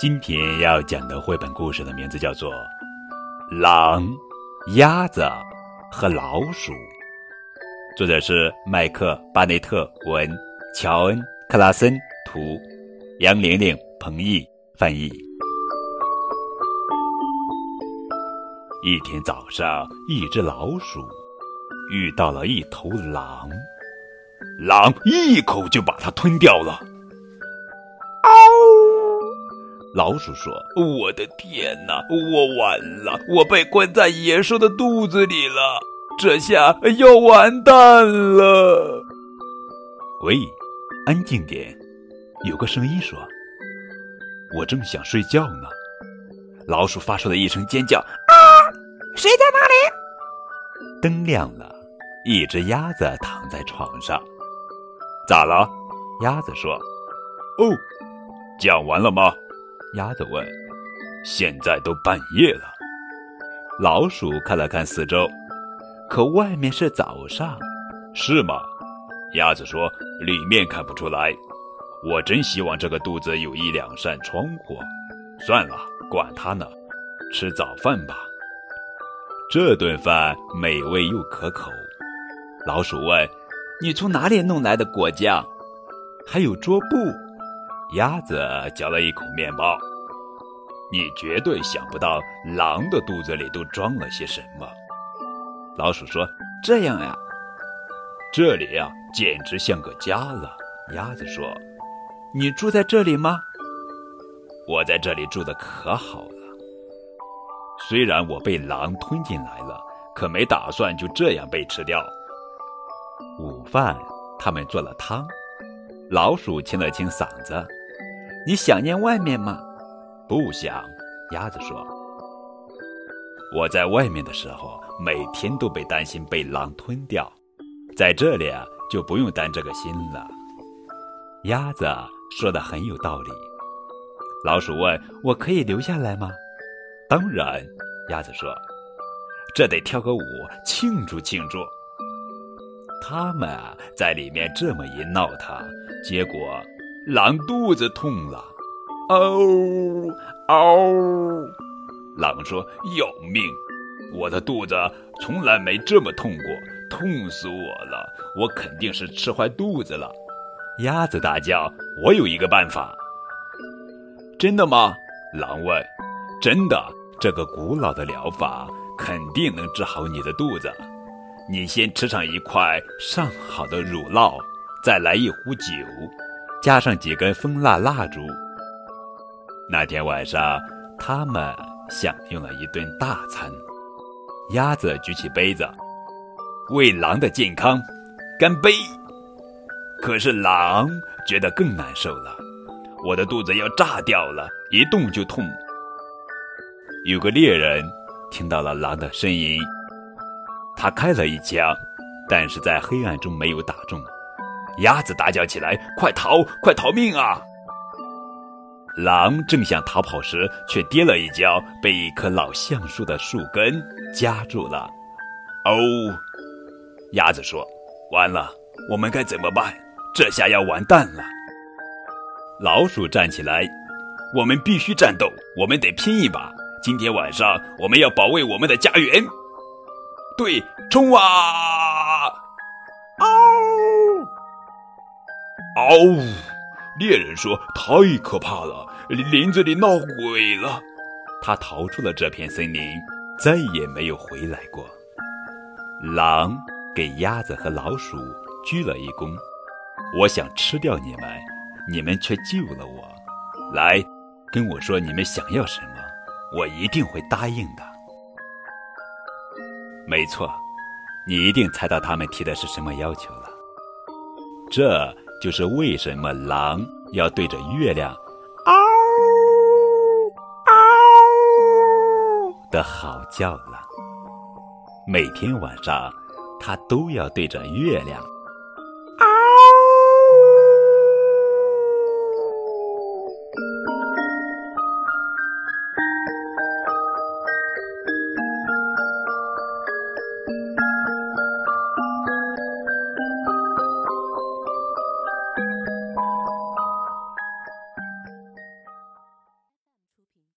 今天要讲的绘本故事的名字叫做《狼、鸭子和老鼠》，作者是麦克巴内特文，乔恩克拉森图，杨玲玲、彭毅翻译。一天早上，一只老鼠遇到了一头狼，狼一口就把它吞掉了。老鼠说：“我的天哪，我完了！我被关在野兽的肚子里了，这下要完蛋了。”喂，安静点！有个声音说：“我正想睡觉呢。”老鼠发出了一声尖叫：“啊！谁在那里？”灯亮了，一只鸭子躺在床上。咋了？鸭子说：“哦，讲完了吗？”鸭子问：“现在都半夜了。”老鼠看了看四周，可外面是早上，是吗？鸭子说：“里面看不出来。我真希望这个肚子有一两扇窗户。算了，管它呢，吃早饭吧。这顿饭美味又可口。”老鼠问：“你从哪里弄来的果酱？还有桌布？”鸭子嚼了一口面包，你绝对想不到狼的肚子里都装了些什么。老鼠说：“这样呀，这里呀，简直像个家了。”鸭子说：“你住在这里吗？”我在这里住的可好了。虽然我被狼吞进来了，可没打算就这样被吃掉。午饭，他们做了汤。老鼠清了清嗓子。你想念外面吗？不想，鸭子说。我在外面的时候，每天都被担心被狼吞掉，在这里啊，就不用担这个心了。鸭子说的很有道理。老鼠问：“我可以留下来吗？”当然，鸭子说。这得跳个舞庆祝庆祝。他们啊，在里面这么一闹腾，结果。狼肚子痛了，嗷嗷！狼说：“要命！我的肚子从来没这么痛过，痛死我了！我肯定是吃坏肚子了。”鸭子大叫：“我有一个办法！”真的吗？狼问。“真的，这个古老的疗法肯定能治好你的肚子。你先吃上一块上好的乳酪，再来一壶酒。”加上几根蜂蜡蜡烛。那天晚上，他们享用了一顿大餐。鸭子举起杯子，为狼的健康干杯。可是狼觉得更难受了，我的肚子要炸掉了，一动就痛。有个猎人听到了狼的声音，他开了一枪，但是在黑暗中没有打中。鸭子大叫起来：“快逃！快逃命啊！”狼正想逃跑时，却跌了一跤，被一棵老橡树的树根夹住了。哦，鸭子说：“完了，我们该怎么办？这下要完蛋了。”老鼠站起来：“我们必须战斗，我们得拼一把。今天晚上，我们要保卫我们的家园。”对，冲啊！嗷！猎人说：“太可怕了，林子里闹鬼了。”他逃出了这片森林，再也没有回来过。狼给鸭子和老鼠鞠了一躬：“我想吃掉你们，你们却救了我。来，跟我说你们想要什么，我一定会答应的。”没错，你一定猜到他们提的是什么要求了。这。就是为什么狼要对着月亮嗷嗷的嚎叫了。每天晚上，它都要对着月亮。